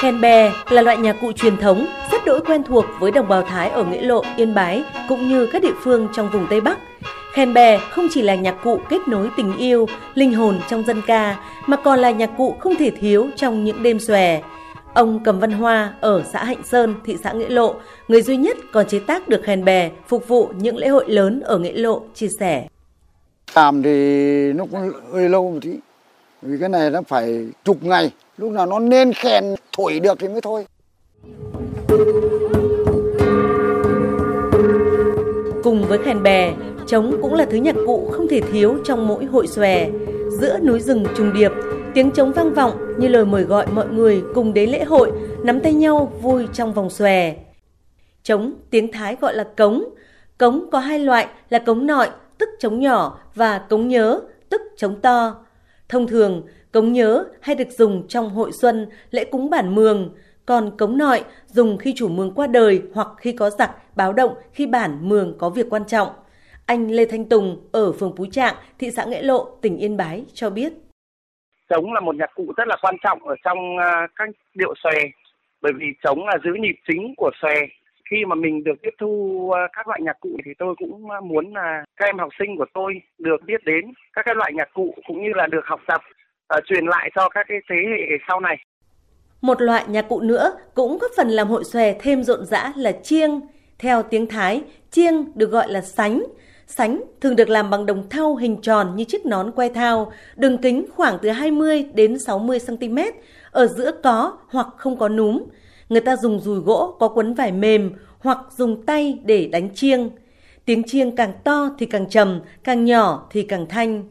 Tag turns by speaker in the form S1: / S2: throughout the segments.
S1: Khen bè là loại nhạc cụ truyền thống rất đỗi quen thuộc với đồng bào Thái ở Nghĩa Lộ, Yên Bái cũng như các địa phương trong vùng Tây Bắc. Khen bè không chỉ là nhạc cụ kết nối tình yêu, linh hồn trong dân ca mà còn là nhạc cụ không thể thiếu trong những đêm xòe. Ông Cầm Văn Hoa ở xã Hạnh Sơn, thị xã Nghĩa Lộ, người duy nhất còn chế tác được khen bè phục vụ những lễ hội lớn ở Nghĩa Lộ, chia sẻ.
S2: Làm thì nó cũng hơi lâu một tí. Vì cái này nó phải chục ngày, lúc nào nó nên khen thổi được thì mới thôi.
S1: Cùng với khen bè, trống cũng là thứ nhạc cụ không thể thiếu trong mỗi hội xòe. Giữa núi rừng trùng điệp, tiếng trống vang vọng như lời mời gọi mọi người cùng đến lễ hội, nắm tay nhau vui trong vòng xòe. Trống tiếng Thái gọi là cống. Cống có hai loại là cống nội, tức trống nhỏ và cống nhớ, tức trống to. Thông thường, cống nhớ hay được dùng trong hội xuân, lễ cúng bản mường, còn cống nội dùng khi chủ mường qua đời hoặc khi có giặc báo động khi bản mường có việc quan trọng. Anh Lê Thanh Tùng ở phường Phú Trạng, thị xã Nghĩa Lộ, tỉnh Yên Bái cho biết.
S3: Trống là một nhạc cụ rất là quan trọng ở trong à, các điệu xòe bởi vì trống là giữ nhịp chính của xòe khi mà mình được tiếp thu à, các loại nhạc cụ thì tôi cũng à, muốn là các em học sinh của tôi được biết đến các cái loại nhạc cụ cũng như là được học tập uh, truyền lại cho các cái thế hệ sau này.
S1: Một loại nhạc cụ nữa cũng góp phần làm hội xòe thêm rộn rã là chiêng. Theo tiếng Thái, chiêng được gọi là sánh. Sánh thường được làm bằng đồng thau hình tròn như chiếc nón que thao, đường kính khoảng từ 20 đến 60 cm, ở giữa có hoặc không có núm. Người ta dùng dùi gỗ có quấn vải mềm hoặc dùng tay để đánh chiêng. Tiếng chiêng càng to thì càng trầm, càng nhỏ thì càng thanh.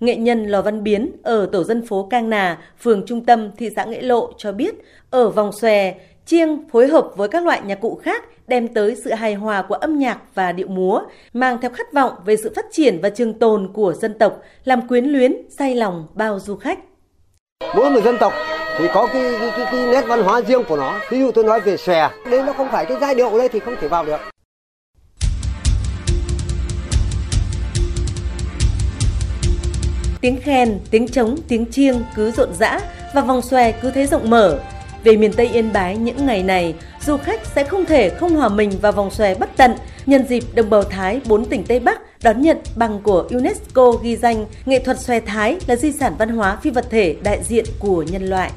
S1: Nghệ nhân Lò Văn Biến ở tổ dân phố Cang Nà, phường Trung Tâm, thị xã Nghĩa Lộ cho biết, ở vòng xòe, chiêng phối hợp với các loại nhạc cụ khác đem tới sự hài hòa của âm nhạc và điệu múa, mang theo khát vọng về sự phát triển và trường tồn của dân tộc, làm quyến luyến, say lòng bao du khách.
S4: Mỗi người dân tộc thì có cái, cái, cái, cái nét văn hóa riêng của nó. Ví dụ tôi nói về xòe, đấy nó không phải cái giai điệu đây thì không thể vào được.
S1: Tiếng khen, tiếng trống, tiếng chiêng cứ rộn rã và vòng xòe cứ thế rộng mở. Về miền Tây Yên Bái những ngày này, du khách sẽ không thể không hòa mình vào vòng xòe bất tận nhân dịp đồng bào Thái bốn tỉnh Tây Bắc đón nhận bằng của UNESCO ghi danh nghệ thuật xòe Thái là di sản văn hóa phi vật thể đại diện của nhân loại.